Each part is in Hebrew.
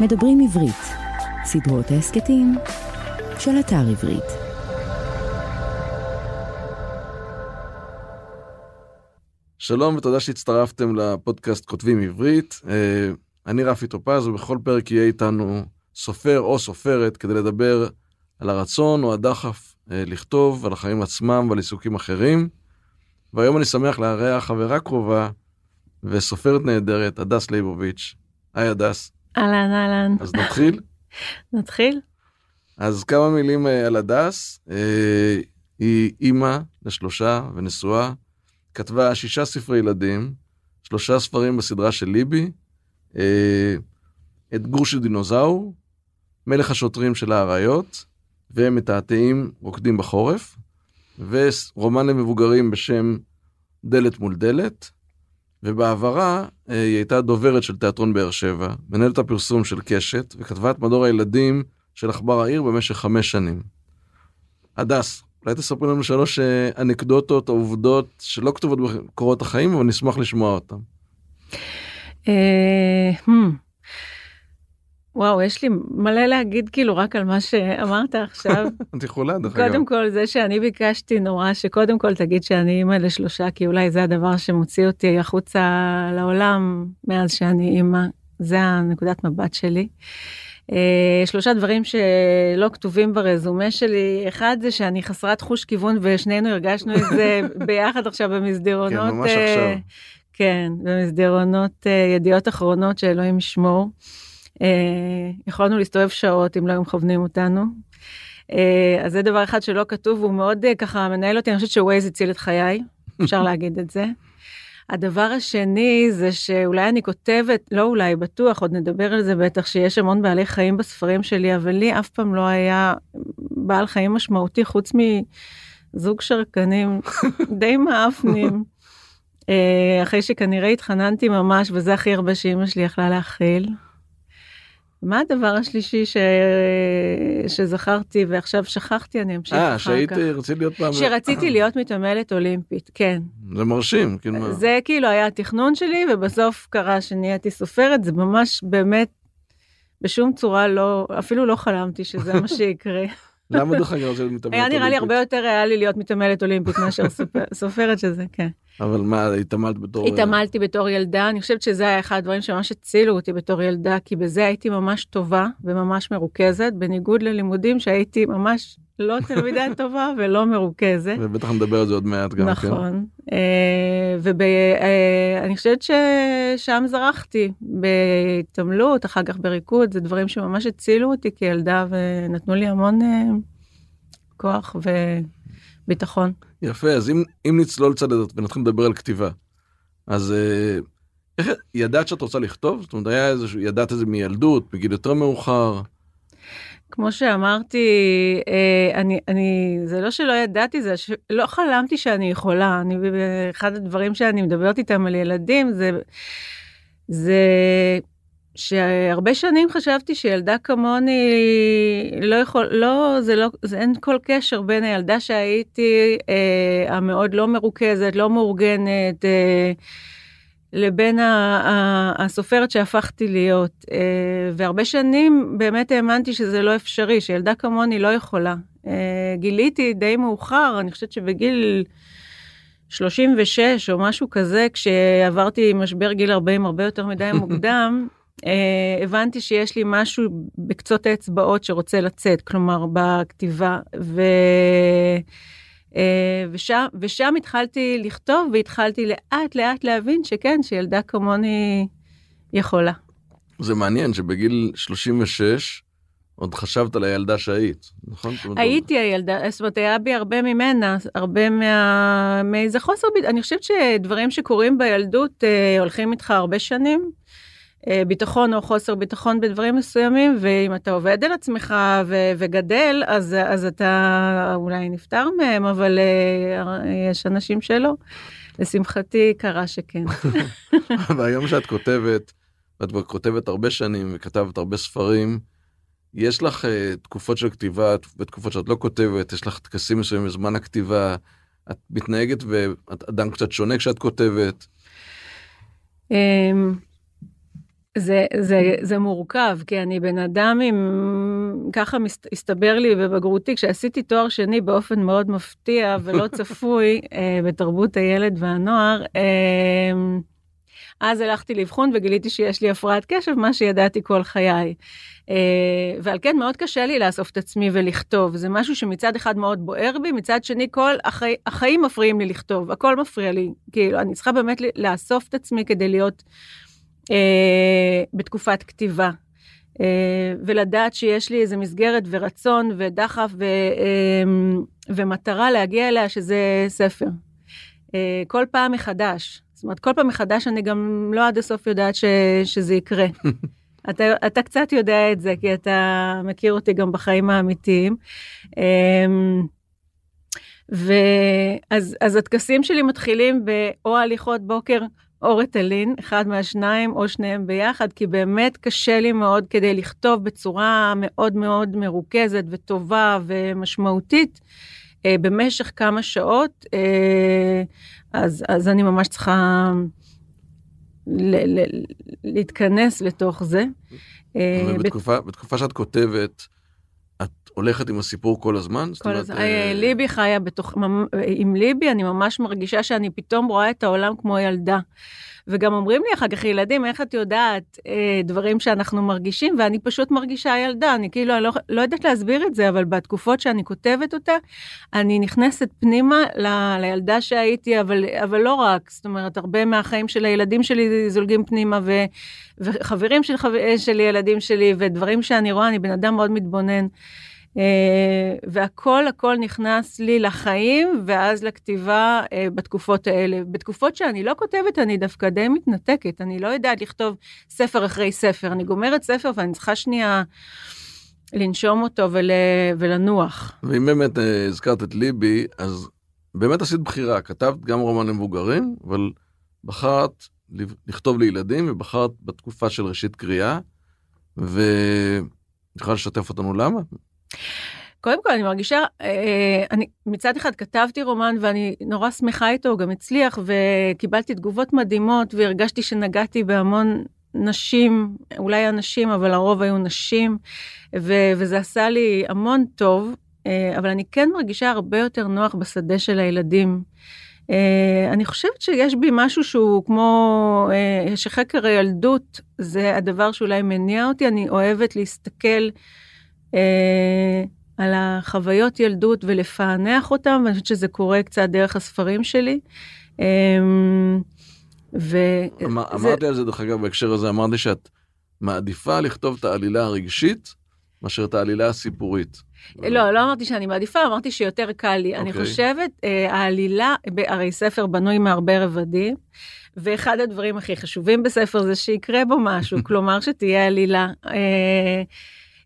מדברים עברית, סדרות ההסכתים של אתר עברית. שלום ותודה שהצטרפתם לפודקאסט כותבים עברית. אה, אני רפי טופז ובכל פרק יהיה איתנו סופר או סופרת כדי לדבר על הרצון או הדחף אה, לכתוב, על החיים עצמם ועל עיסוקים אחרים. והיום אני שמח לארח חברה קרובה וסופרת נהדרת, הדס ליבוביץ'. היי הדס. אהלן, אהלן. אז נתחיל? נתחיל? אז כמה מילים אה, על הדס. אה, היא אימא לשלושה ונשואה. כתבה שישה ספרי ילדים, שלושה ספרים בסדרה של ליבי, אה, את גור של דינוזאור, מלך השוטרים של האריות, ומתעתעים רוקדים בחורף, ורומן למבוגרים בשם דלת מול דלת, ובעברה אה, היא הייתה דוברת של תיאטרון באר שבע, מנהלת הפרסום של קשת, וכתבה את מדור הילדים של עכבר העיר במשך חמש שנים. הדס, אולי תספרי לנו שלוש אה, אנקדוטות עובדות שלא כתובות בקורות החיים, אבל נשמח לשמוע אותן. אה. וואו, יש לי מלא להגיד כאילו רק על מה שאמרת עכשיו. את יכולה, דרך אגב. קודם כל, זה שאני ביקשתי נורא שקודם כל תגיד שאני אימא לשלושה, כי אולי זה הדבר שמוציא אותי החוצה לעולם מאז שאני אימא. זה הנקודת מבט שלי. Uh, שלושה דברים שלא כתובים ברזומה שלי, אחד זה שאני חסרת חוש כיוון ושנינו הרגשנו את זה ביחד עכשיו במסדרונות. כן, ממש עכשיו. כן, במסדרונות uh, ידיעות אחרונות שאלוהים ישמור. אה, יכולנו להסתובב שעות אם לא היו מכוונים אותנו. אה, אז זה דבר אחד שלא כתוב, הוא מאוד אה, ככה מנהל אותי, אני חושבת שווייז הציל את חיי, אפשר להגיד את זה. הדבר השני זה שאולי אני כותבת, לא אולי, בטוח, עוד נדבר על זה בטח, שיש המון בעלי חיים בספרים שלי, אבל לי אף פעם לא היה בעל חיים משמעותי חוץ מזוג שרקנים די מאפנים. אחרי שכנראה התחננתי ממש, וזה הכי הרבה שאימא שלי יכלה להכיל. מה הדבר השלישי ש... שזכרתי ועכשיו שכחתי, אני אמשיך אחר כך. אה, שהיית, רצית להיות פעם... שרציתי להיות מתעמלת אולימפית, כן. זה מרשים, כאילו. זה כאילו היה התכנון שלי, ובסוף קרה שנהייתי סופרת, זה ממש באמת, בשום צורה לא, אפילו לא חלמתי שזה מה שיקרה. למה דרך אגב רצית להיות מתעמלת אולימפית? היה נראה לי הרבה יותר ריאלי להיות מתעמלת אולימפית מאשר סופרת שזה, כן. אבל מה, התעמלת בתור... התעמלתי בתור ילדה, אני חושבת שזה היה אחד הדברים שממש הצילו אותי בתור ילדה, כי בזה הייתי ממש טובה וממש מרוכזת, בניגוד ללימודים שהייתי ממש לא תלמידה טובה ולא מרוכזת. ובטח נדבר על זה עוד מעט גם נכון. כן. נכון. ואני אה, חושבת ששם זרחתי, בהתעמלות, אחר כך בריקוד, זה דברים שממש הצילו אותי כילדה ונתנו לי המון אה, כוח וביטחון. יפה, אז אם, אם נצלול צד הזאת ונתחיל לדבר על כתיבה, אז אה, איך ידעת שאת רוצה לכתוב? זאת אומרת, היה איזה, ידעת את זה מילדות, בגיל יותר מאוחר? כמו שאמרתי, אה, אני, אני, זה לא שלא ידעתי, זה שלא חלמתי שאני יכולה. אני, אחד הדברים שאני מדברת איתם על ילדים זה, זה שהרבה שנים חשבתי שילדה כמוני לא יכול, לא, זה לא, זה אין כל קשר בין הילדה שהייתי אה, המאוד לא מרוכזת, לא מאורגנת, אה, לבין ה, ה, הסופרת שהפכתי להיות. אה, והרבה שנים באמת האמנתי שזה לא אפשרי, שילדה כמוני לא יכולה. אה, גיליתי די מאוחר, אני חושבת שבגיל 36 או משהו כזה, כשעברתי משבר גיל 40 הרבה יותר מדי מוקדם, הבנתי שיש לי משהו בקצות האצבעות שרוצה לצאת, כלומר בכתיבה, ו... uh, ושם, ושם התחלתי לכתוב והתחלתי לאט לאט להבין שכן, שילדה כמוני יכולה. זה מעניין שבגיל 36 עוד חשבת על הילדה שהיית, נכון? הייתי הילדה, זאת אומרת, היה בי הרבה ממנה, הרבה מה... מאיזה חוסר, אני חושבת שדברים שקורים בילדות uh, הולכים איתך הרבה שנים. אה, ביטחון או חוסר ביטחון בדברים מסוימים, ואם אתה עובד על עצמך ו- וגדל, אז, אז אתה אולי נפטר מהם, אבל uh, יש אנשים שלא. לשמחתי קרה שכן. והיום שאת כותבת, ואת כותבת הרבה שנים וכתבת הרבה ספרים, יש לך uh, תקופות של כתיבה ותקופות שאת לא כותבת, יש לך טקסים מסוימים בזמן הכתיבה, את מתנהגת ואת אדם קצת שונה כשאת כותבת. אמ, זה, זה, זה מורכב, כי אני בן אדם עם, ככה מס, הסתבר לי בבגרותי, כשעשיתי תואר שני באופן מאוד מפתיע ולא צפוי אה, בתרבות הילד והנוער, אה, אז הלכתי לאבחון וגיליתי שיש לי הפרעת קשב, מה שידעתי כל חיי. אה, ועל כן מאוד קשה לי לאסוף את עצמי ולכתוב. זה משהו שמצד אחד מאוד בוער בי, מצד שני כל החי... החיים מפריעים לי לכתוב, הכל מפריע לי. כאילו, אני צריכה באמת לאסוף את עצמי כדי להיות אה, בתקופת כתיבה. אה, ולדעת שיש לי איזה מסגרת ורצון ודחף ו, אה, ומטרה להגיע אליה, שזה ספר. אה, כל פעם מחדש. זאת אומרת, כל פעם מחדש אני גם לא עד הסוף יודעת ש, שזה יקרה. אתה, אתה קצת יודע את זה, כי אתה מכיר אותי גם בחיים האמיתיים. אמ, ואז אז הטקסים שלי מתחילים באו הליכות בוקר או רטלין, אחד מהשניים או שניהם ביחד, כי באמת קשה לי מאוד כדי לכתוב בצורה מאוד מאוד מרוכזת וטובה ומשמעותית אה, במשך כמה שעות, אה, אז, אז אני ממש צריכה ל- ל- להתכנס לתוך זה. אה, ובתקופה בתקופה שאת כותבת, את הולכת עם הסיפור כל הזמן? כל הזמן. אה, ליבי חיה בתוך, עם ליבי אני ממש מרגישה שאני פתאום רואה את העולם כמו ילדה. וגם אומרים לי אחר כך, ילדים, איך את יודעת אה, דברים שאנחנו מרגישים, ואני פשוט מרגישה ילדה, אני כאילו, אני לא, לא יודעת להסביר את זה, אבל בתקופות שאני כותבת אותה, אני נכנסת פנימה ל, לילדה שהייתי, אבל, אבל לא רק, זאת אומרת, הרבה מהחיים של הילדים שלי זולגים פנימה, ו, וחברים של, של ילדים שלי, ודברים שאני רואה, אני בן אדם מאוד מתבונן. אה, והכל הכל נכנס לי לחיים ואז לכתיבה אה, בתקופות האלה. בתקופות שאני לא כותבת אני דווקא די מתנתקת, אני לא יודעת לכתוב ספר אחרי ספר, אני גומרת ספר ואני צריכה שנייה לנשום אותו ול, ולנוח. ואם באמת אה, הזכרת את ליבי, אז באמת עשית בחירה, כתבת גם רומן למבוגרים, אבל בחרת לכתוב לילדים ובחרת בתקופה של ראשית קריאה, ואת יכולה לשתף אותנו למה? קודם כל אני מרגישה, אה, אני מצד אחד כתבתי רומן ואני נורא שמחה איתו, הוא גם הצליח וקיבלתי תגובות מדהימות והרגשתי שנגעתי בהמון נשים, אולי אנשים, אבל הרוב היו נשים, ו- וזה עשה לי המון טוב, אה, אבל אני כן מרגישה הרבה יותר נוח בשדה של הילדים. אני חושבת שיש בי משהו שהוא כמו, שחקר הילדות זה הדבר שאולי מניע אותי, אני אוהבת להסתכל אה, על החוויות ילדות ולפענח אותם, ואני חושבת שזה קורה קצת דרך הספרים שלי. אה, ו... אמר, זה... אמרתי על זה, דרך אגב, בהקשר הזה, אמרתי שאת מעדיפה לכתוב את העלילה הרגשית מאשר את העלילה הסיפורית. לא, לא אמרתי שאני מעדיפה, אמרתי שיותר קל לי. Okay. אני אוקיי. חושבת, אה, העלילה, הרי ספר בנוי מהרבה רבדים, ואחד הדברים הכי חשובים בספר זה שיקרה בו משהו, כלומר שתהיה עלילה.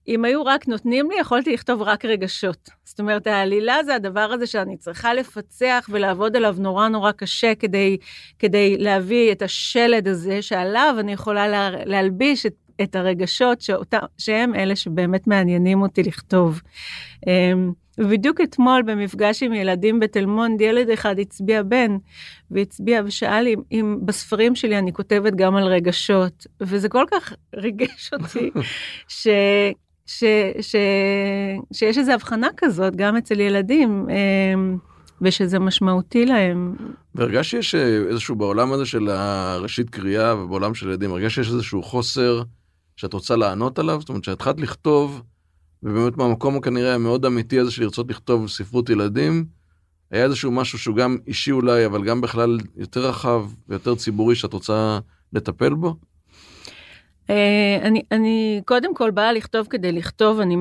אם היו רק נותנים לי, יכולתי לכתוב רק רגשות. זאת אומרת, העלילה זה הדבר הזה שאני צריכה לפצח ולעבוד עליו נורא נורא קשה כדי, כדי להביא את השלד הזה שעליו אני יכולה לה, להלביש את, את הרגשות שאותה, שהם אלה שבאמת מעניינים אותי לכתוב. אמ, ובדיוק אתמול במפגש עם ילדים בתל מונד, ילד אחד הצביע בן, והצביע ושאל אם, אם בספרים שלי אני כותבת גם על רגשות, וזה כל כך ריגש אותי, ש... ש, ש, שיש איזו הבחנה כזאת גם אצל ילדים, אמ, ושזה משמעותי להם. והרגש שיש אה, איזשהו בעולם הזה של הראשית קריאה ובעולם של ילדים, הרגש שיש איזשהו חוסר שאת רוצה לענות עליו? זאת אומרת שהתחלת לכתוב, ובאמת מהמקום הכנראה המאוד אמיתי הזה של לרצות לכתוב ספרות ילדים, היה איזשהו משהו שהוא גם אישי אולי, אבל גם בכלל יותר רחב ויותר ציבורי שאת רוצה לטפל בו? אה, אני, אני קודם כל באה לכתוב כדי לכתוב, אני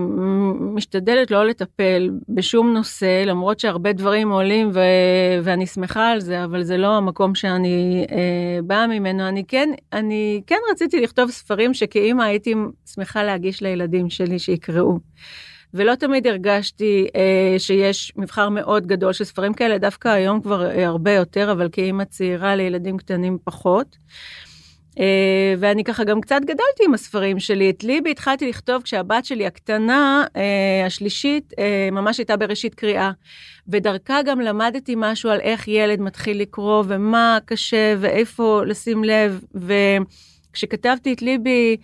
משתדלת לא לטפל בשום נושא, למרות שהרבה דברים עולים ו, ואני שמחה על זה, אבל זה לא המקום שאני אה, באה ממנו. אני כן, אני כן רציתי לכתוב ספרים שכאימא הייתי שמחה להגיש לילדים שלי שיקראו. ולא תמיד הרגשתי אה, שיש מבחר מאוד גדול של ספרים כאלה, דווקא היום כבר אה, הרבה יותר, אבל כאימא צעירה לילדים קטנים פחות. אה, ואני ככה גם קצת גדלתי עם הספרים שלי. את ליבי התחלתי לכתוב כשהבת שלי הקטנה, אה, השלישית, אה, ממש הייתה בראשית קריאה. ודרכה גם למדתי משהו על איך ילד מתחיל לקרוא, ומה קשה, ואיפה לשים לב. ו... כשכתבתי את ליבי,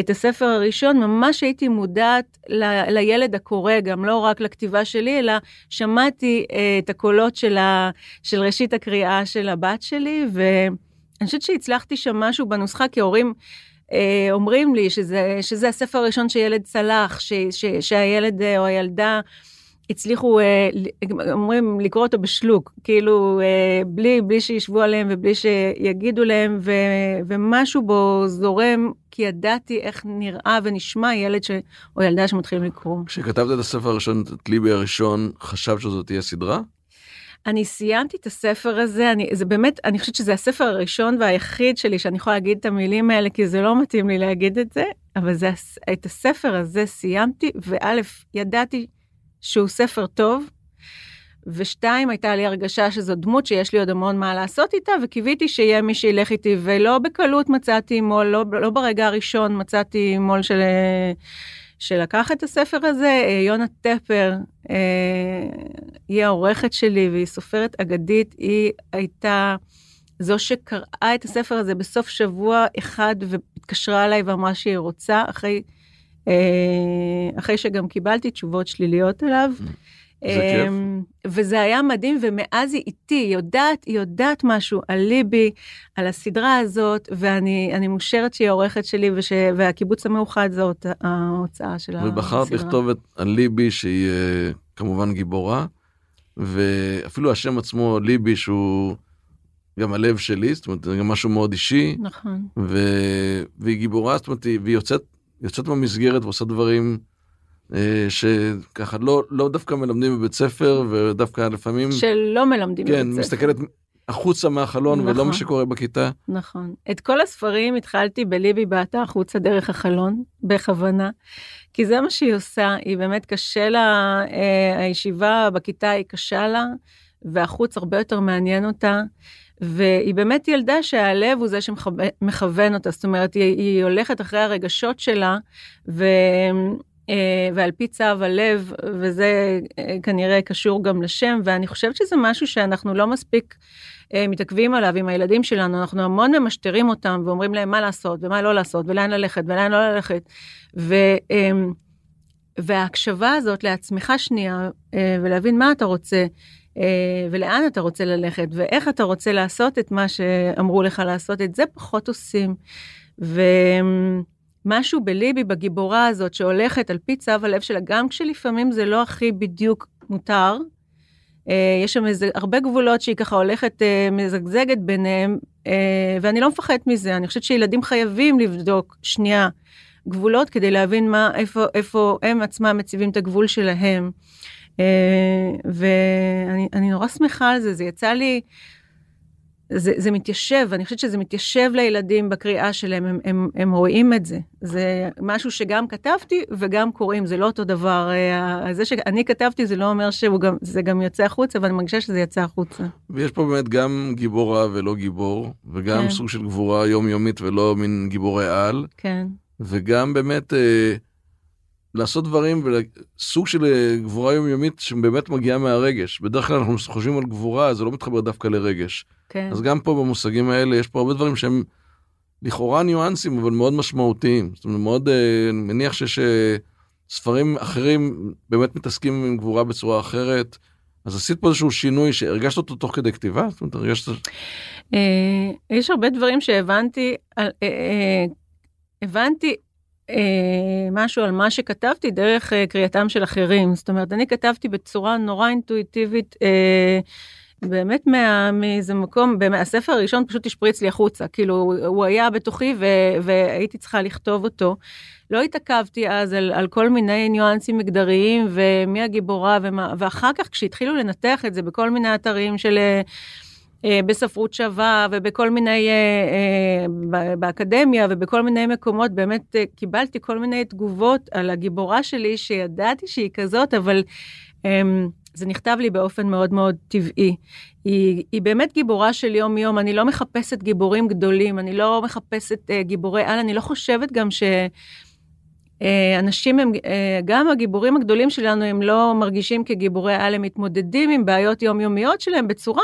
את הספר הראשון, ממש הייתי מודעת ל, לילד הקורא, גם לא רק לכתיבה שלי, אלא שמעתי את הקולות של, ה, של ראשית הקריאה של הבת שלי, ואני חושבת שהצלחתי שם משהו בנוסחה, כי הורים... אה, אומרים לי שזה, שזה הספר הראשון שילד צלח, ש, ש, שהילד אה, או הילדה הצליחו, אה, אומרים, לקרוא אותו בשלוק, כאילו, אה, בלי, בלי שישבו עליהם ובלי שיגידו להם, ו, ומשהו בו זורם, כי ידעתי איך נראה ונשמע ילד ש, או ילדה שמתחילים לקרוא. כשכתבת את הספר הראשון, את ליבי הראשון, חשבת שזאת תהיה סדרה? אני סיימתי את הספר הזה, אני, זה באמת, אני חושבת שזה הספר הראשון והיחיד שלי שאני יכולה להגיד את המילים האלה, כי זה לא מתאים לי להגיד את זה, אבל זה, את הספר הזה סיימתי, וא', ידעתי שהוא ספר טוב, ושתיים, הייתה לי הרגשה שזו דמות שיש לי עוד המון מה לעשות איתה, וקיוויתי שיהיה מי שילך איתי, ולא בקלות מצאתי מו"ל, לא, לא ברגע הראשון מצאתי מו"ל של, שלקח את הספר הזה. יונה טפר אה, היא העורכת שלי, והיא סופרת אגדית, היא הייתה זו שקראה את הספר הזה בסוף שבוע אחד, והתקשרה אליי ואמרה שהיא רוצה, אחרי... אה, אחרי שגם קיבלתי תשובות שליליות עליו. Mm, זה כיף. אמ, וזה היה מדהים, ומאז היא איתי, היא יודעת, היא יודעת משהו על ליבי, על הסדרה הזאת, ואני מאושרת שהיא העורכת שלי, וש, והקיבוץ המאוחד זאת ההוצאה של הסדרה. ובחרת לכתוב את, על ליבי, שהיא אה, כמובן גיבורה, ואפילו השם עצמו, ליבי, שהוא גם הלב שלי, זאת אומרת, זה גם משהו מאוד אישי. נכון. ו... והיא גיבורה, זאת אומרת, והיא יוצאת יוצאת מהמסגרת ועושה דברים שככה לא, לא דווקא מלמדים בבית ספר ודווקא לפעמים... שלא מלמדים כן, בבית ספר. כן, מסתכלת החוצה מהחלון נכון. ולא מה שקורה בכיתה. נכון. את כל הספרים התחלתי בליבי בעטה החוצה דרך החלון, בכוונה, כי זה מה שהיא עושה, היא באמת קשה לה, אה, הישיבה בכיתה היא קשה לה, והחוץ הרבה יותר מעניין אותה. והיא באמת ילדה שהלב הוא זה שמכוון אותה, זאת אומרת, היא, היא הולכת אחרי הרגשות שלה, ו, אה, ועל פי צו הלב, וזה אה, כנראה קשור גם לשם, ואני חושבת שזה משהו שאנחנו לא מספיק אה, מתעכבים עליו עם הילדים שלנו, אנחנו המון ממשטרים אותם ואומרים להם מה לעשות ומה לא לעשות, ולאן ללכת ולאן לא ללכת. ו, וההקשבה הזאת לעצמך שנייה, ולהבין מה אתה רוצה, אה, ולאן אתה רוצה ללכת, ואיך אתה רוצה לעשות את מה שאמרו לך לעשות, את זה פחות עושים. ומשהו בליבי, בגיבורה הזאת, שהולכת על פי צו הלב שלה, גם כשלפעמים זה לא הכי בדיוק מותר, אה, יש שם איזה הרבה גבולות שהיא ככה הולכת, אה, מזגזגת ביניהם, ואני לא מפחדת מזה, אני חושבת שילדים חייבים לבדוק שנייה גבולות כדי להבין מה, איפה, איפה הם עצמם מציבים את הגבול שלהם. אה, ואני נורא שמחה על זה, זה יצא לי, זה, זה מתיישב, אני חושבת שזה מתיישב לילדים בקריאה שלהם, הם, הם, הם רואים את זה. זה משהו שגם כתבתי וגם קוראים, זה לא אותו דבר. אה, זה שאני כתבתי זה לא אומר שזה גם יוצא החוצה, אבל אני מרגישה שזה יצא החוצה. ויש פה באמת גם גיבורה ולא גיבור, וגם כן. סוג של גבורה יומיומית ולא מין גיבורי על. כן. וגם באמת... לעשות דברים וסוג של אה, גבורה יומיומית שבאמת מגיעה מהרגש. בדרך כלל אנחנו חושבים על גבורה, זה לא מתחבר דווקא לרגש. כן. אז גם פה במושגים האלה יש פה הרבה דברים שהם לכאורה ניואנסים, אבל מאוד משמעותיים. זאת אומרת, מאוד, אה, אני מניח שיש אה, ספרים אחרים באמת מתעסקים עם גבורה בצורה אחרת. אז עשית פה איזשהו שינוי שהרגשת אותו תוך כדי כתיבה? זאת אומרת, הרגשת... יש הרבה דברים שהבנתי, הבנתי משהו על מה שכתבתי דרך אה, קריאתם של אחרים. זאת אומרת, אני כתבתי בצורה נורא אינטואיטיבית, אה, באמת מאיזה מקום, הספר הראשון פשוט השפריץ לי החוצה, כאילו הוא היה בתוכי ו, והייתי צריכה לכתוב אותו. לא התעכבתי אז על, על כל מיני ניואנסים מגדריים ומי הגיבורה ומה, ואחר כך כשהתחילו לנתח את זה בכל מיני אתרים של... אה, בספרות שווה ובכל מיני, אה, אה, באקדמיה ובכל מיני מקומות, באמת קיבלתי כל מיני תגובות על הגיבורה שלי, שידעתי שהיא כזאת, אבל אמ, זה נכתב לי באופן מאוד מאוד טבעי. היא, היא באמת גיבורה של יום-יום, אני לא מחפשת גיבורים גדולים, אני לא מחפשת גיבורי על, אני לא חושבת גם ש... אה, אנשים הם, אה, גם הגיבורים הגדולים שלנו, הם לא מרגישים כגיבורי על, הם מתמודדים עם בעיות יומיומיות שלהם בצורה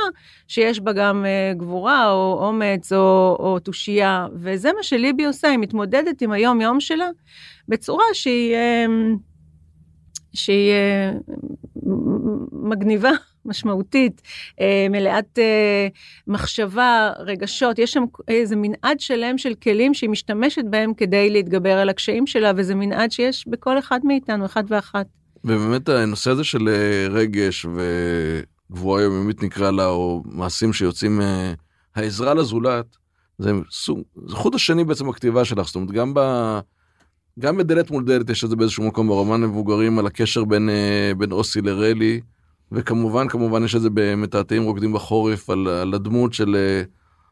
שיש בה גם אה, גבורה או אומץ או תושייה, וזה מה שליבי עושה, היא מתמודדת עם היום-יום שלה בצורה שהיא, שהיא מגניבה. משמעותית, אה, מלאת אה, מחשבה, רגשות, יש שם איזה מנעד שלם של כלים שהיא משתמשת בהם כדי להתגבר על הקשיים שלה, וזה מנעד שיש בכל אחד מאיתנו, אחד ואחת. ובאמת הנושא הזה של רגש וגבורה יומיומית נקרא לה, או מעשים שיוצאים, העזרה לזולת, זה סוג, זה חוט השני בעצם בכתיבה שלך, זאת אומרת גם ב... גם בדלת מול דלת יש את זה באיזשהו מקום ברומן מבוגרים על הקשר בין, בין אוסי לרלי. וכמובן, כמובן יש את זה במתעתעים רוקדים בחורף על, על הדמות של אה,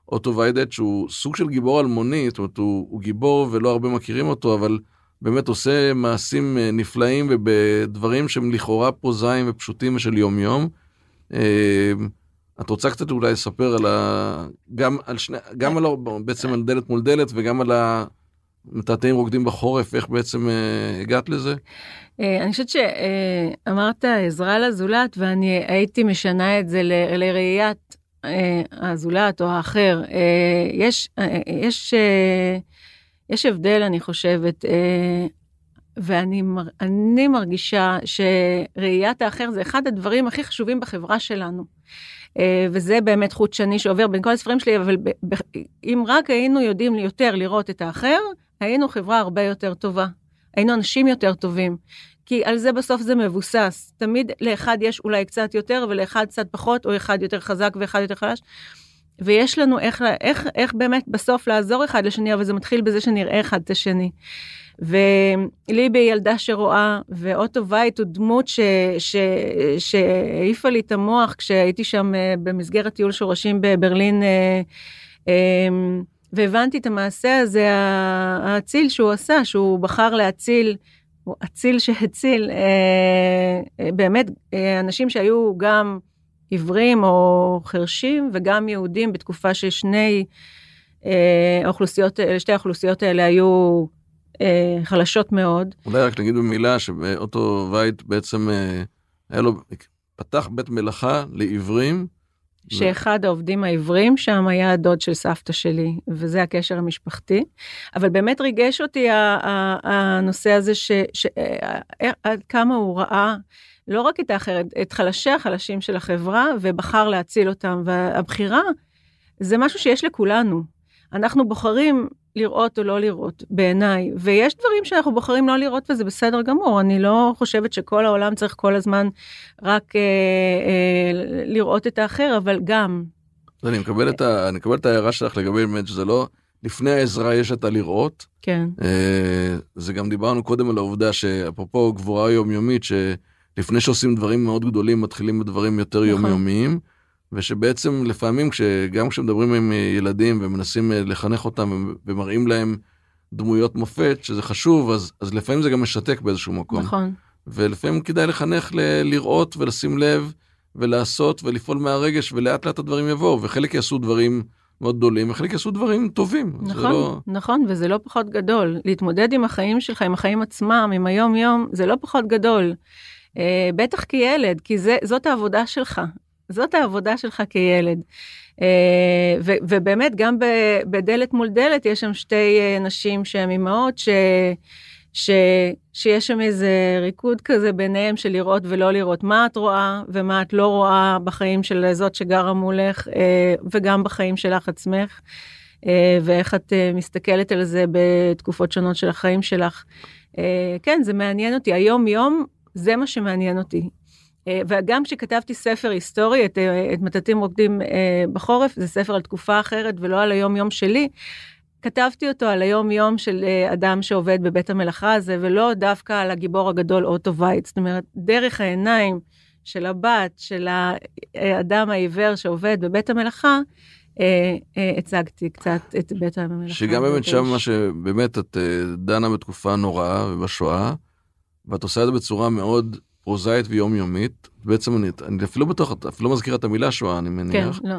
אוטו ויידט, שהוא סוג של גיבור אלמוני, זאת אומרת, הוא, הוא גיבור ולא הרבה מכירים אותו, אבל באמת עושה מעשים אה, נפלאים ובדברים שהם לכאורה פרוזאיים ופשוטים ושל יום-יום. אה, את רוצה קצת אולי לספר על ה... גם על שני... גם על... בעצם על דלת מול דלת וגם על המתעתעים רוקדים בחורף, איך בעצם הגעת לזה? אה, אני חושבת שאמרת עזרה לזולת, ואני הייתי משנה את זה לראיית אה, הזולת או האחר. אה, יש, יש, יש הבדל, אני חושבת, ואני אני מרגישה שראיית האחר זה אחד הדברים הכי חשובים בחברה שלנו. וזה באמת חוט שני שעובר בין כל הספרים שלי, אבל אם רק היינו יודעים יותר לראות את האחר, היינו חברה הרבה יותר טובה. היינו אנשים יותר טובים. כי על זה בסוף זה מבוסס. תמיד לאחד יש אולי קצת יותר ולאחד קצת פחות, או אחד יותר חזק ואחד יותר חלש. ויש לנו איך, איך, איך באמת בסוף לעזור אחד לשני, אבל זה מתחיל בזה שנראה אחד את השני. וליבי ילדה שרואה, ואוטו וייט הוא דמות שהעיפה לי את המוח כשהייתי שם אה, במסגרת טיול שורשים בברלין. אה, אמ, והבנתי את המעשה הזה, האציל שהוא עשה, שהוא בחר להציל, הוא אציל שהציל, אה, אה, באמת אה, אנשים שהיו גם עיוורים או חרשים וגם יהודים בתקופה ששני אה, האוכלוסיות, שתי האוכלוסיות האלה היו חלשות מאוד. אולי רק נגיד במילה שאותו וייט בעצם היה לו, פתח בית מלאכה לעיוורים. שאחד העובדים העברים שם היה הדוד של סבתא שלי, וזה הקשר המשפחתי. אבל באמת ריגש אותי הנושא הזה, ש, ש, אה, עד כמה הוא ראה לא רק את האחרת, את חלשי החלשים של החברה, ובחר להציל אותם. והבחירה זה משהו שיש לכולנו. אנחנו בוחרים לראות או לא לראות, בעיניי. ויש דברים שאנחנו בוחרים לא לראות וזה בסדר גמור. אני לא חושבת שכל העולם צריך כל הזמן רק אה, אה, לראות את האחר, אבל גם. אני מקבל את, ה, אני מקבל את ההערה שלך לגבי באמת שזה לא, לפני העזרה יש את הלראות. כן. אה, זה גם דיברנו קודם על העובדה שאפרופו גבורה יומיומית, שלפני שעושים דברים מאוד גדולים מתחילים בדברים יותר נכון. יומיומיים. ושבעצם לפעמים כשגם כשמדברים עם ילדים ומנסים אה, לחנך אותם ומראים להם דמויות מופת שזה חשוב אז אז לפעמים זה גם משתק באיזשהו מקום. נכון. ולפעמים כדאי לחנך ל- לראות ולשים לב ולעשות ולפעול מהרגש ולאט לאט הדברים יבואו וחלק יעשו דברים מאוד גדולים וחלק יעשו דברים טובים. נכון, לא... נכון וזה לא פחות גדול להתמודד עם החיים שלך עם החיים עצמם עם היום יום זה לא פחות גדול. Uh, בטח כילד כי זה זאת העבודה שלך זאת העבודה שלך כילד. אה, ו, ובאמת גם בדלת מול דלת יש שם שתי אה, נשים שהן אימהות ש, ש, שיש שם איזה ריקוד כזה ביניהם של לראות ולא לראות מה את רואה ומה את לא רואה בחיים של זאת שגרה מולך אה, וגם בחיים שלך עצמך. ואיך את מסתכלת על זה בתקופות שונות של החיים שלך. כן, זה מעניין אותי. היום יום זה מה שמעניין אותי. אה, וגם כשכתבתי ספר היסטורי, את, אה, את מטאטים רוקדים אה, בחורף, זה ספר על תקופה אחרת ולא על היום יום שלי, כתבתי אותו על היום יום של אדם שעובד בבית המלאכה הזה, ולא דווקא על הגיבור הגדול אוטו וייט. זאת אומרת, דרך העיניים של הבת, של האדם העיוור שעובד בבית המלאכה, הצגתי קצת את בית המלאכה. שגם באמת שם מה שבאמת את דנה בתקופה נוראה ובשואה, ואת עושה את זה בצורה מאוד פרוזאית ויומיומית, בעצם אני, אני אפילו בטוח, אפילו לא מזכירה את המילה שואה, אני מניח. כן, לא.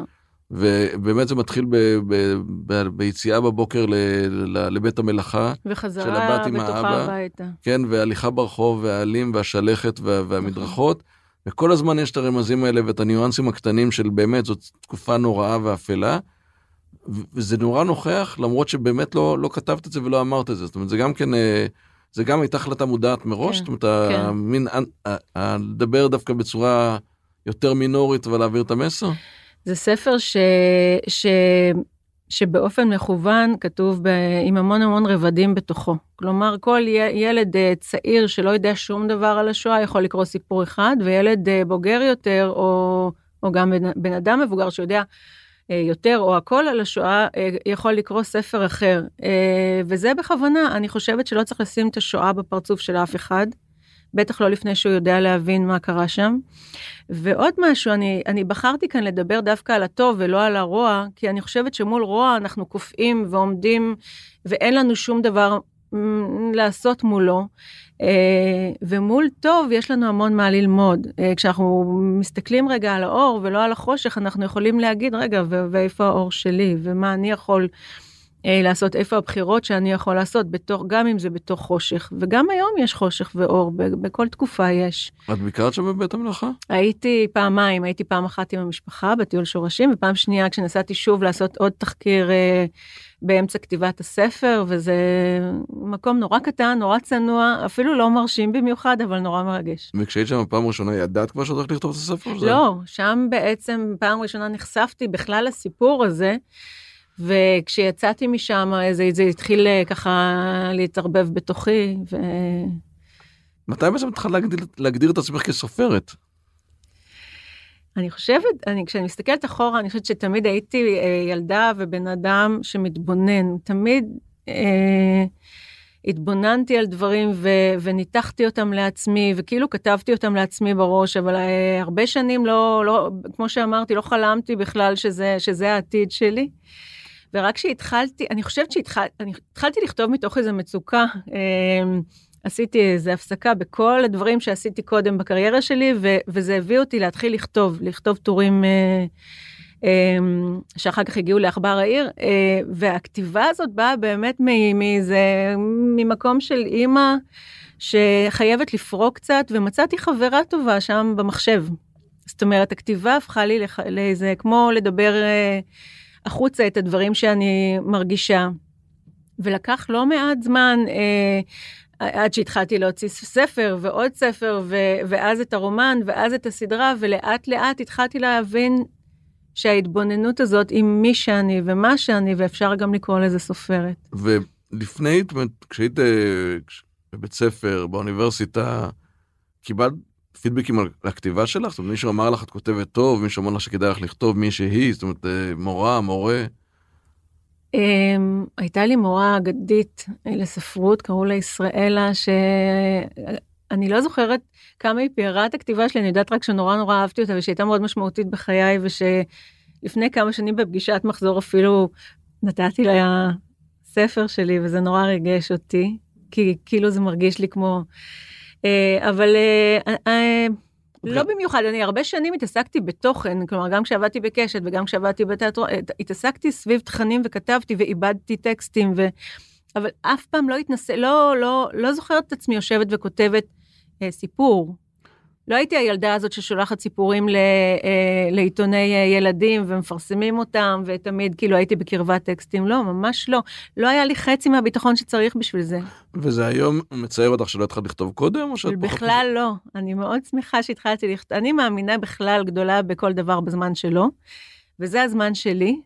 ובאמת זה מתחיל ב, ב, ב, ביציאה בבוקר ל, ל, לבית המלאכה. וחזרה בטוחה האבא. הביתה. כן, והליכה ברחוב, והעלים, והשלכת, וה, והמדרכות. וכל הזמן יש את הרמזים האלה ואת הניואנסים הקטנים של באמת, זאת תקופה נוראה ואפלה. וזה נורא נוכח, למרות שבאמת לא, לא כתבת את זה ולא אמרת את זה. זאת אומרת, זה גם כן, אה, זה גם הייתה החלטה מודעת מראש. כן, זאת אומרת, כן. המין, לדבר דווקא בצורה יותר מינורית ולהעביר את המסר. זה ספר ש... ש... שבאופן מכוון כתוב ב... עם המון המון רבדים בתוכו. כלומר, כל. ילד אה, צעיר שלא יודע שום דבר על השואה יכול לקרוא סיפור אחד, וילד אה, בוגר יותר, או, או גם בן... בן אדם מבוגר שיודע יותר או הכל על השואה, אה, יכול לקרוא ספר אחר. אה, וזה בכוונה, אני חושבת שלא צריך לשים את השואה בפרצוף של אף אחד. בטח לא לפני שהוא יודע להבין מה קרה שם. ועוד משהו, אני, אני בחרתי כאן לדבר דווקא על הטוב ולא על הרוע, כי אני חושבת שמול רוע אנחנו קופאים ועומדים, ואין לנו שום דבר לעשות מולו. אה, ומול טוב יש לנו המון מה ללמוד. אה, כשאנחנו מסתכלים רגע על האור ולא על החושך, אנחנו יכולים להגיד, רגע, ואיפה האור שלי, ומה אני יכול אה, לעשות, איפה הבחירות שאני יכול לעשות, בתוך, גם אם זה בתוך חושך. וגם היום יש חושך ואור, בכל תקופה יש. את ביקרת שם בבית המלאכה? הייתי פעמיים, הייתי פעם אחת עם המשפחה בטיול שורשים, ופעם שנייה כשנסעתי שוב לעשות עוד תחקיר אה, באמצע כתיבת הספר, וזה מקום נורא קטן, נורא צנוע, אפילו לא מרשים במיוחד, אבל נורא מרגש. וכשהיית שם בפעם הראשונה, ידעת כבר שאת הולכת לכתוב את הספר? הזה? לא, שם בעצם פעם ראשונה נחשפתי בכלל לסיפור הזה, וכשיצאתי משם זה, זה התחיל אה, ככה להתערבב בתוכי, ו... מתי בעצם התחלת להגדיר, להגדיר את עצמך כסופרת? אני חושבת, אני, כשאני מסתכלת אחורה, אני חושבת שתמיד הייתי אה, ילדה ובן אדם שמתבונן. תמיד אה, התבוננתי על דברים ו, וניתחתי אותם לעצמי, וכאילו כתבתי אותם לעצמי בראש, אבל אה, הרבה שנים לא, לא, כמו שאמרתי, לא חלמתי בכלל שזה, שזה העתיד שלי. ורק כשהתחלתי, אני חושבת שהתחלתי לכתוב מתוך איזו מצוקה. אה, עשיתי איזו הפסקה בכל הדברים שעשיתי קודם בקריירה שלי, ו- וזה הביא אותי להתחיל לכתוב, לכתוב טורים אה, אה, שאחר כך הגיעו לעכבר העיר, אה, והכתיבה הזאת באה באמת מאיזה, ממקום של אימא שחייבת לפרוק קצת, ומצאתי חברה טובה שם במחשב. זאת אומרת, הכתיבה הפכה לי לח- לאיזה, כמו לדבר אה, החוצה את הדברים שאני מרגישה. ולקח לא מעט זמן, אה, עד שהתחלתי להוציא ספר ועוד ספר, ו- ואז את הרומן, ואז את הסדרה, ולאט לאט התחלתי להבין שההתבוננות הזאת היא מי שאני ומה שאני, ואפשר גם לקרוא לזה סופרת. ולפני, כשהיית כש- בבית ספר, באוניברסיטה, קיבלת פידבקים על הכתיבה שלך? זאת אומרת, מישהו אמר לך, את כותבת טוב, מישהו אמר לך שכדאי לך לכתוב מי שהיא, זאת אומרת, אה, מורה, מורה. Um, הייתה לי מורה אגדית אה, לספרות, קראו לה ישראלה, שאני לא זוכרת כמה היא פיארה את הכתיבה שלי, אני יודעת רק שנורא נורא אהבתי אותה ושהייתה מאוד משמעותית בחיי, ושלפני כמה שנים בפגישת מחזור אפילו נתתי לה ספר שלי, וזה נורא ריגש אותי, כי כאילו זה מרגיש לי כמו... Uh, אבל uh, uh, לא במיוחד, אני הרבה שנים התעסקתי בתוכן, כלומר, גם כשעבדתי בקשת וגם כשעבדתי בתיאטרון, התעסקתי סביב תכנים וכתבתי ואיבדתי טקסטים, ו... אבל אף פעם לא התנסה, לא, לא, לא זוכרת את עצמי יושבת וכותבת אה, סיפור. לא הייתי הילדה הזאת ששולחת סיפורים ל, אה, לעיתוני אה, ילדים ומפרסמים אותם, ותמיד כאילו הייתי בקרבת טקסטים. לא, ממש לא. לא היה לי חצי מהביטחון שצריך בשביל זה. וזה היום מצער אותך שלא התחלת לכתוב קודם, או שאת פחות... בכלל לא. אני מאוד שמחה שהתחלתי לכתוב. אני מאמינה בכלל גדולה בכל דבר בזמן שלו, וזה הזמן שלי.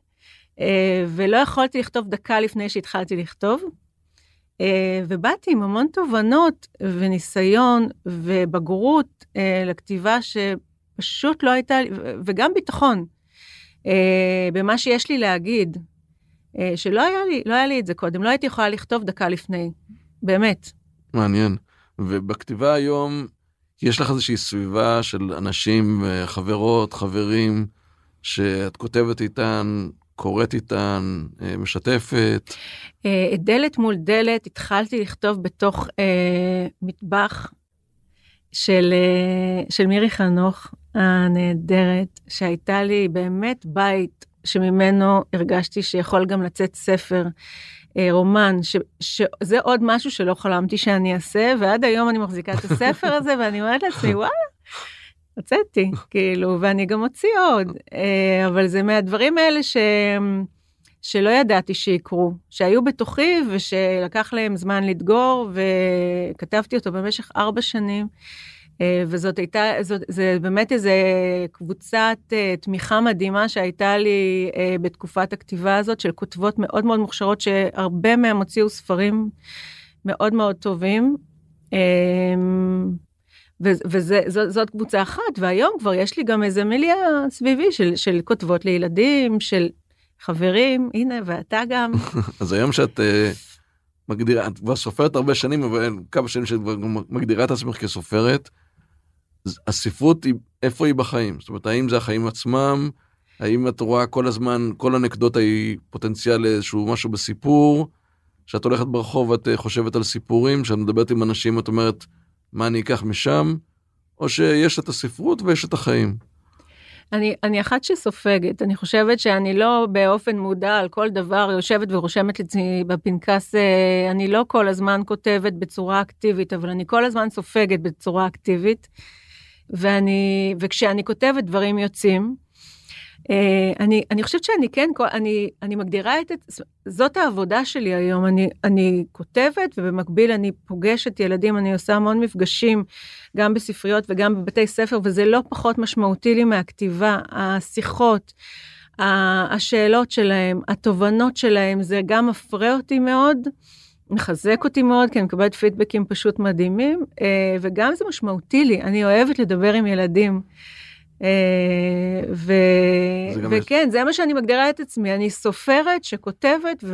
אה, ולא יכולתי לכתוב דקה לפני שהתחלתי לכתוב. אה, ובאתי עם המון תובנות וניסיון ובגרות אה, לכתיבה שפשוט לא הייתה לי, וגם ביטחון במה שיש לי להגיד, שלא היה לי, לא היה לי את זה קודם, לא הייתי יכולה לכתוב דקה לפני, באמת. מעניין. ובכתיבה היום, יש לך איזושהי סביבה של אנשים, חברות, חברים, שאת כותבת איתן, קוראת איתן, משתפת. דלת מול דלת התחלתי לכתוב בתוך אה, מטבח של, אה, של מירי חנוך הנהדרת, שהייתה לי באמת בית שממנו הרגשתי שיכול גם לצאת ספר. אה, רומן, ש, שזה עוד משהו שלא חלמתי שאני אעשה, ועד היום אני מחזיקה את הספר הזה, ואני אומרת לעצמי, וואלה, הוצאתי, כאילו, ואני גם אוציא עוד. אה, אבל זה מהדברים האלה ש... שלא ידעתי שיקרו, שהיו בתוכי ושלקח להם זמן לדגור, וכתבתי אותו במשך ארבע שנים. אה, וזאת הייתה, זאת, זה באמת איזה קבוצת אה, תמיכה מדהימה שהייתה לי בתקופת הכתיבה הזאת, של כותבות מאוד מאוד מוכשרות, שהרבה מהם הוציאו ספרים מאוד מאוד טובים. וזאת קבוצה אחת, והיום כבר יש לי גם איזה מיליה סביבי של, של כותבות לילדים, של חברים, הנה, ואתה גם. אז היום שאת uh, מגדירה, את כבר סופרת הרבה שנים, אבל כמה שנים שאת כבר מגדירה את עצמך כסופרת, הספרות היא, איפה היא בחיים? זאת אומרת, האם זה החיים עצמם? האם את רואה כל הזמן, כל אנקדוטה היא פוטנציאל לאיזשהו משהו בסיפור? שאת הולכת ברחוב ואת אה, חושבת על סיפורים, שאת מדברת עם אנשים, את אומרת, מה אני אקח משם? או שיש את הספרות ויש את החיים? אני, אני אחת שסופגת, אני חושבת שאני לא באופן מודע על כל דבר יושבת ורושמת לעצמי בפנקס, אה, אני לא כל הזמן כותבת בצורה אקטיבית, אבל אני כל הזמן סופגת בצורה אקטיבית. ואני, וכשאני כותבת דברים יוצאים, אני, אני חושבת שאני כן, אני, אני מגדירה את, זאת העבודה שלי היום, אני, אני כותבת ובמקביל אני פוגשת ילדים, אני עושה המון מפגשים, גם בספריות וגם בבתי ספר, וזה לא פחות משמעותי לי מהכתיבה, השיחות, השאלות שלהם, התובנות שלהם, זה גם מפרה אותי מאוד. מחזק אותי מאוד, כי אני מקבלת פידבקים פשוט מדהימים, אה, וגם זה משמעותי לי, אני אוהבת לדבר עם ילדים. אה, ו... וכן, יש... זה מה שאני מגדירה את עצמי, אני סופרת שכותבת,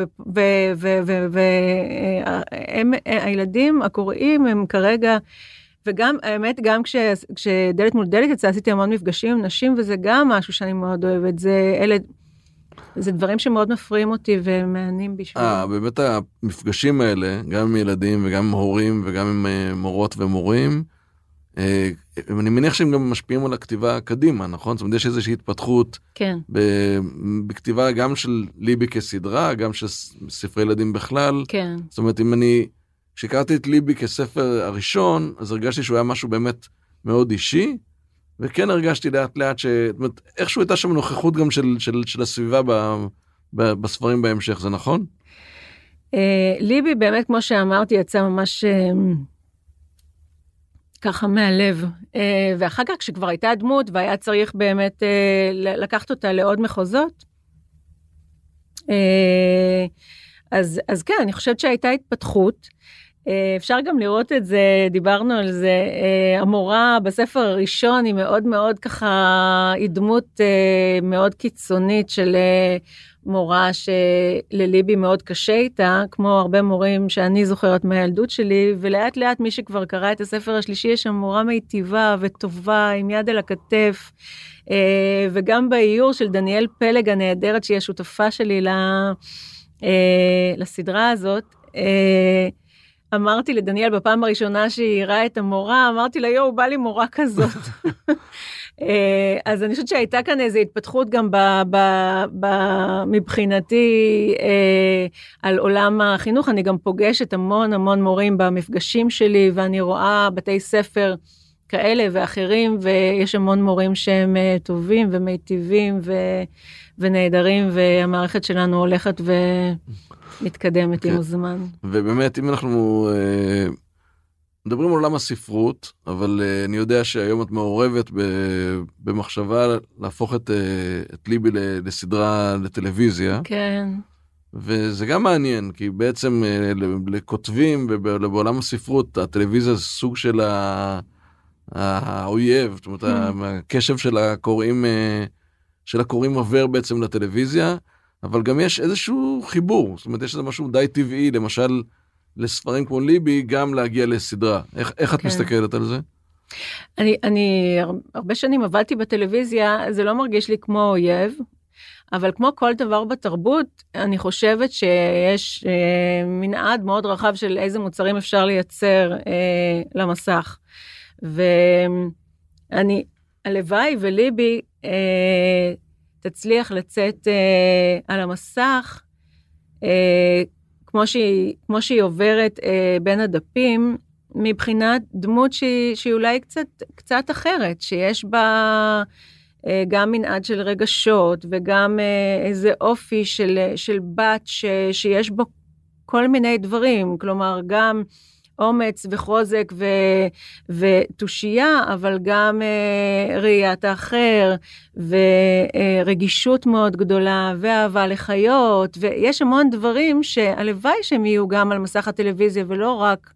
והילדים הקוראים הם כרגע, וגם, האמת, גם כש, כשדלת מול דלת יצא, עשיתי המון מפגשים עם נשים, וזה גם משהו שאני מאוד אוהבת, זה אלה... זה דברים שמאוד מפריעים אותי ומעניינים בשבילי. אה, באמת המפגשים האלה, גם עם ילדים וגם עם הורים וגם עם אה, מורות ומורים, אה, אני מניח שהם גם משפיעים על הכתיבה קדימה, נכון? זאת אומרת, יש איזושהי התפתחות. כן. בכתיבה גם של ליבי כסדרה, גם של ספרי ילדים בכלל. כן. זאת אומרת, אם אני, כשהכרתי את ליבי כספר הראשון, אז הרגשתי שהוא היה משהו באמת מאוד אישי. וכן הרגשתי לאט לאט ש... זאת אומרת, איכשהו הייתה שם נוכחות גם של, של, של הסביבה ב, ב, בספרים בהמשך, זה נכון? Uh, ליבי באמת, כמו שאמרתי, יצא ממש uh, ככה מהלב. Uh, ואחר כך, כשכבר הייתה דמות והיה צריך באמת uh, לקחת אותה לעוד מחוזות, uh, אז, אז כן, אני חושבת שהייתה התפתחות. אה, אפשר גם לראות את זה, דיברנו על זה, אה, המורה בספר הראשון היא מאוד מאוד ככה, היא דמות אה, מאוד קיצונית של מורה שלליבי מאוד קשה איתה, כמו הרבה מורים שאני זוכרת מהילדות שלי, ולאט לאט מי שכבר קרא את הספר השלישי, יש שם מורה מיטיבה וטובה, עם יד על הכתף, וגם באיור של דניאל פלג הנהדרת, שהיא השותפה שלי לסדרה הזאת, אמרתי לדניאל בפעם הראשונה שהיא ראה את המורה, אמרתי לה, יואו, בא לי מורה כזאת. אה, אז אני חושבת שהייתה כאן איזו התפתחות גם ב, ב, ב, מבחינתי אה, על עולם החינוך. אני גם פוגשת המון המון מורים במפגשים שלי, ואני רואה בתי ספר כאלה ואחרים, ויש המון מורים שהם אה, טובים ומיטיבים ו, ונהדרים, והמערכת שלנו הולכת ו... מתקדמת כן. עם הזמן. ובאמת, אם אנחנו אה, מדברים על עולם הספרות, אבל אה, אני יודע שהיום את מעורבת ב, במחשבה להפוך את, אה, את ליבי לסדרה לטלוויזיה. כן. וזה גם מעניין, כי בעצם אה, לכותבים ובעולם הספרות, הטלוויזיה זה סוג של ה... האויב, זאת אומרת, mm. הקשב של הקוראים, של הקוראים עובר בעצם לטלוויזיה. אבל גם יש איזשהו חיבור, זאת אומרת, יש איזה משהו די טבעי, למשל, לספרים כמו ליבי, גם להגיע לסדרה. איך, איך את כן. מסתכלת על זה? אני, אני הרבה שנים עבדתי בטלוויזיה, זה לא מרגיש לי כמו אויב, אבל כמו כל דבר בתרבות, אני חושבת שיש אה, מנעד מאוד רחב של איזה מוצרים אפשר לייצר אה, למסך. ואני, הלוואי וליבי אה, תצליח לצאת אה, על המסך, אה, כמו, שהיא, כמו שהיא עוברת אה, בין הדפים, מבחינת דמות שהיא, שהיא אולי קצת, קצת אחרת, שיש בה אה, גם מנעד של רגשות וגם אה, איזה אופי של, של בת ש, שיש בו כל מיני דברים, כלומר גם אומץ וחוזק ו, ותושייה, אבל גם אה, ראיית האחר ורגישות מאוד גדולה ואהבה לחיות, ויש המון דברים שהלוואי שהם יהיו גם על מסך הטלוויזיה ולא רק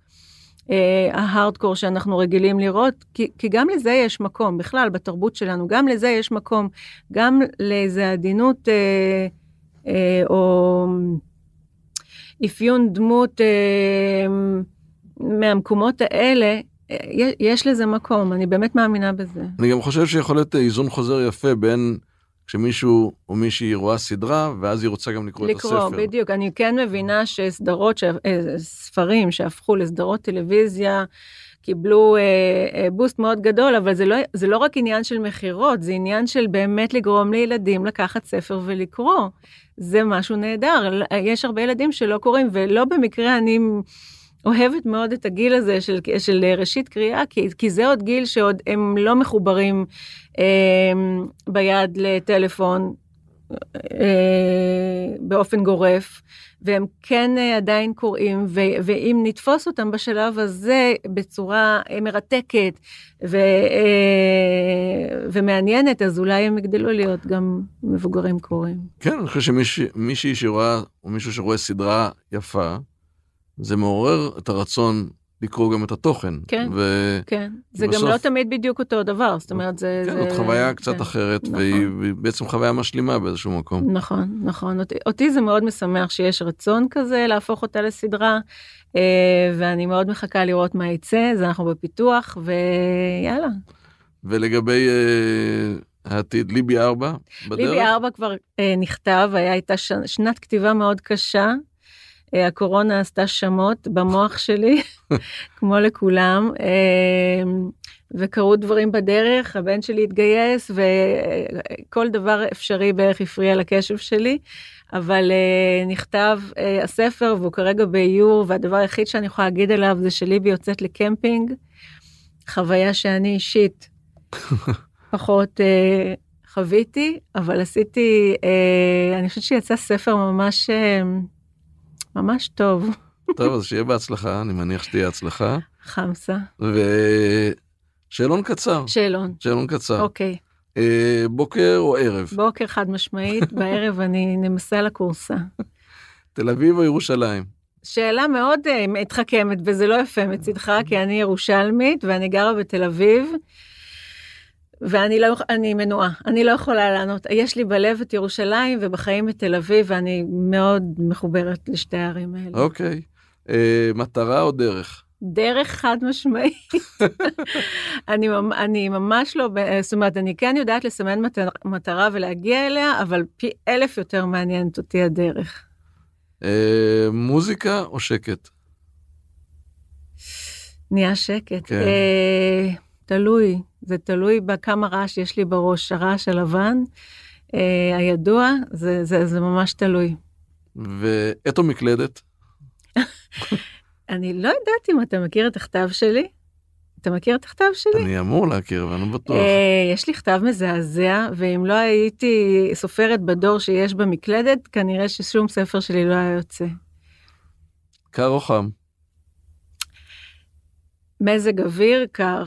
אה, ההארדקור שאנחנו רגילים לראות, כי, כי גם לזה יש מקום, בכלל בתרבות שלנו, גם לזה יש מקום, גם לאיזה עדינות אה, אה, או אפיון דמות אה, מהמקומות האלה, אה, יש לזה מקום, אני באמת מאמינה בזה. אני גם חושב שיכול להיות איזון חוזר יפה בין כשמישהו או מישהי רואה סדרה, ואז היא רוצה גם לקרוא, לקרוא את הספר. לקרוא, בדיוק. אני כן מבינה שסדרות, ש... אה, ספרים שהפכו לסדרות טלוויזיה, קיבלו אה, אה, בוסט מאוד גדול, אבל זה לא, זה לא רק עניין של מכירות, זה עניין של באמת לגרום לילדים לקחת ספר ולקרוא. זה משהו נהדר. יש הרבה ילדים שלא קוראים, ולא במקרה אני... אוהבת מאוד את הגיל הזה של, של ראשית קריאה, כי, כי זה עוד גיל שעוד הם לא מחוברים אה, ביד לטלפון אה, באופן גורף, והם כן אה, עדיין קוראים, ו, ואם נתפוס אותם בשלב הזה בצורה אה, מרתקת ו, אה, ומעניינת, אז אולי הם יגדלו להיות גם מבוגרים קוראים. כן, אני חושב שמישהי שרואה, או מישהו שרואה סדרה יפה, זה מעורר את הרצון לקרוא גם את התוכן. כן, ו... כן. זה בסוף... גם לא תמיד בדיוק אותו דבר, זאת אומרת, זה... כן, זה... זאת חוויה קצת כן. אחרת, נכון. והיא בעצם חוויה משלימה באיזשהו מקום. נכון, נכון. אותי, אותי זה מאוד משמח שיש רצון כזה להפוך אותה לסדרה, אה, ואני מאוד מחכה לראות מה יצא, אז אנחנו בפיתוח, ויאללה. ולגבי אה, העתיד, ליבי 4 בדרך? ליבי 4 כבר אה, נכתב, הייתה ש... שנת כתיבה מאוד קשה. אה, הקורונה עשתה שמות במוח שלי, כמו לכולם, אה, וקרו דברים בדרך, הבן שלי התגייס, וכל דבר אפשרי בערך הפריע לקשב שלי, אבל אה, נכתב הספר והוא כרגע באיור, והדבר היחיד שאני יכולה להגיד עליו זה שליבי יוצאת לקמפינג, חוויה שאני אישית פחות חוויתי, אבל עשיתי, אני חושבת שיצא ספר ממש... ממש טוב. טוב, אז שיהיה בהצלחה, אני מניח שתהיה הצלחה. חמסה. ושאלון קצר. שאלון. שאלון קצר. אוקיי. אה, בוקר או ערב? בוקר חד משמעית, בערב אני נמסה לכורסה. תל אביב או ירושלים? שאלה מאוד uh, מתחכמת, וזה לא יפה מצידך, כי אני ירושלמית ואני גרה בתל אביב. ואני לא, אני מנועה, אני לא יכולה לענות. יש לי בלב את ירושלים ובחיים את תל אביב, ואני מאוד מחוברת לשתי הערים האלה. אוקיי. אה, מטרה או דרך? דרך חד משמעית. אני, אני ממש לא, זאת אומרת, אני כן יודעת לסמן מטרה, מטרה ולהגיע אליה, אבל פי אלף יותר מעניינת אותי הדרך. אה, מוזיקה או שקט? נהיה שקט. כן. אה, תלוי. זה תלוי בכמה רעש יש לי בראש. הרעש הלבן, אה, הידוע, זה, זה, זה ממש תלוי. או מקלדת? אני לא יודעת אם אתה מכיר את הכתב שלי. אתה מכיר את הכתב שלי? אני אמור להכיר, אבל אני לא בטוח. אה, יש לי כתב מזעזע, ואם לא הייתי סופרת בדור שיש במקלדת, כנראה ששום ספר שלי לא היה יוצא. קר או חם? מזג אוויר קר.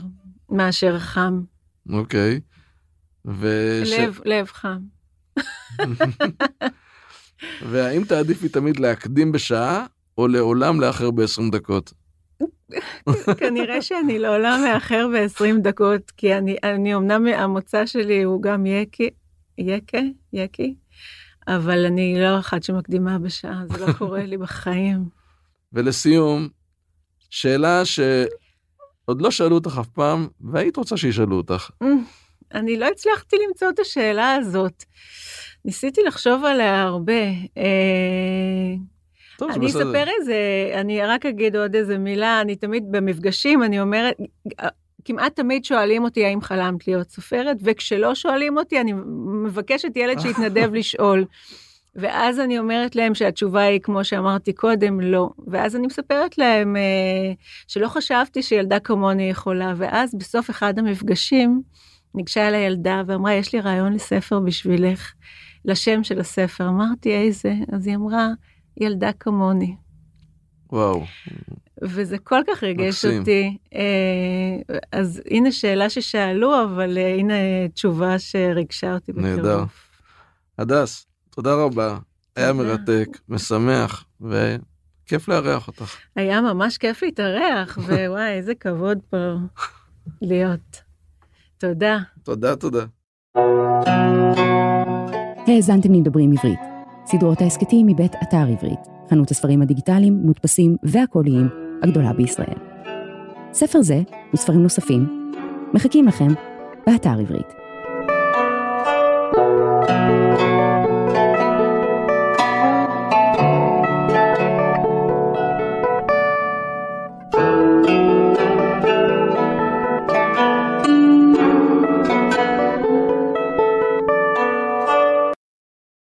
מאשר חם. אוקיי. וש... לב, לב חם. והאם תעדיפי תמיד להקדים בשעה, או לעולם לאחר ב-20 דקות? כנראה שאני לעולם מאחר ב-20 דקות, כי אני, אני אמנם המוצא שלי הוא גם יקי, יקה, יקי, אבל אני לא אחת שמקדימה בשעה, זה לא קורה לי בחיים. ולסיום, שאלה ש... עוד לא שאלו אותך אף פעם, והיית רוצה שישאלו אותך. Mm, אני לא הצלחתי למצוא את השאלה הזאת. ניסיתי לחשוב עליה הרבה. אה, טוב, אני אספר איזה, אני רק אגיד עוד איזה מילה, אני תמיד במפגשים, אני אומרת, כמעט תמיד שואלים אותי האם חלמת להיות סופרת, וכשלא שואלים אותי, אני מבקשת ילד שיתנדב לשאול. ואז אני אומרת להם שהתשובה היא, כמו שאמרתי קודם, לא. ואז אני מספרת להם אה, שלא חשבתי שילדה כמוני יכולה, ואז בסוף אחד המפגשים, ניגשה אל הילדה ואמרה, יש לי רעיון לספר בשבילך, לשם של הספר. אמרתי, איזה? אז היא אמרה, ילדה כמוני. וואו. וזה כל כך ריגש אותי. אה, אז הנה שאלה ששאלו, אבל אה, הנה תשובה שריגשה אותי בטירוף. נהדר. הדס, תודה רבה. היה מרתק, משמח, וכיף לארח אותך. היה ממש כיף להתארח, ווואי, איזה כבוד פה להיות. תודה. תודה, תודה. האזנתם לדברים עברית, סדרות ההסכתים מבית אתר עברית, חנות הספרים הדיגיטליים, מודפסים והקוליים הגדולה בישראל. ספר זה וספרים נוספים מחכים לכם באתר עברית.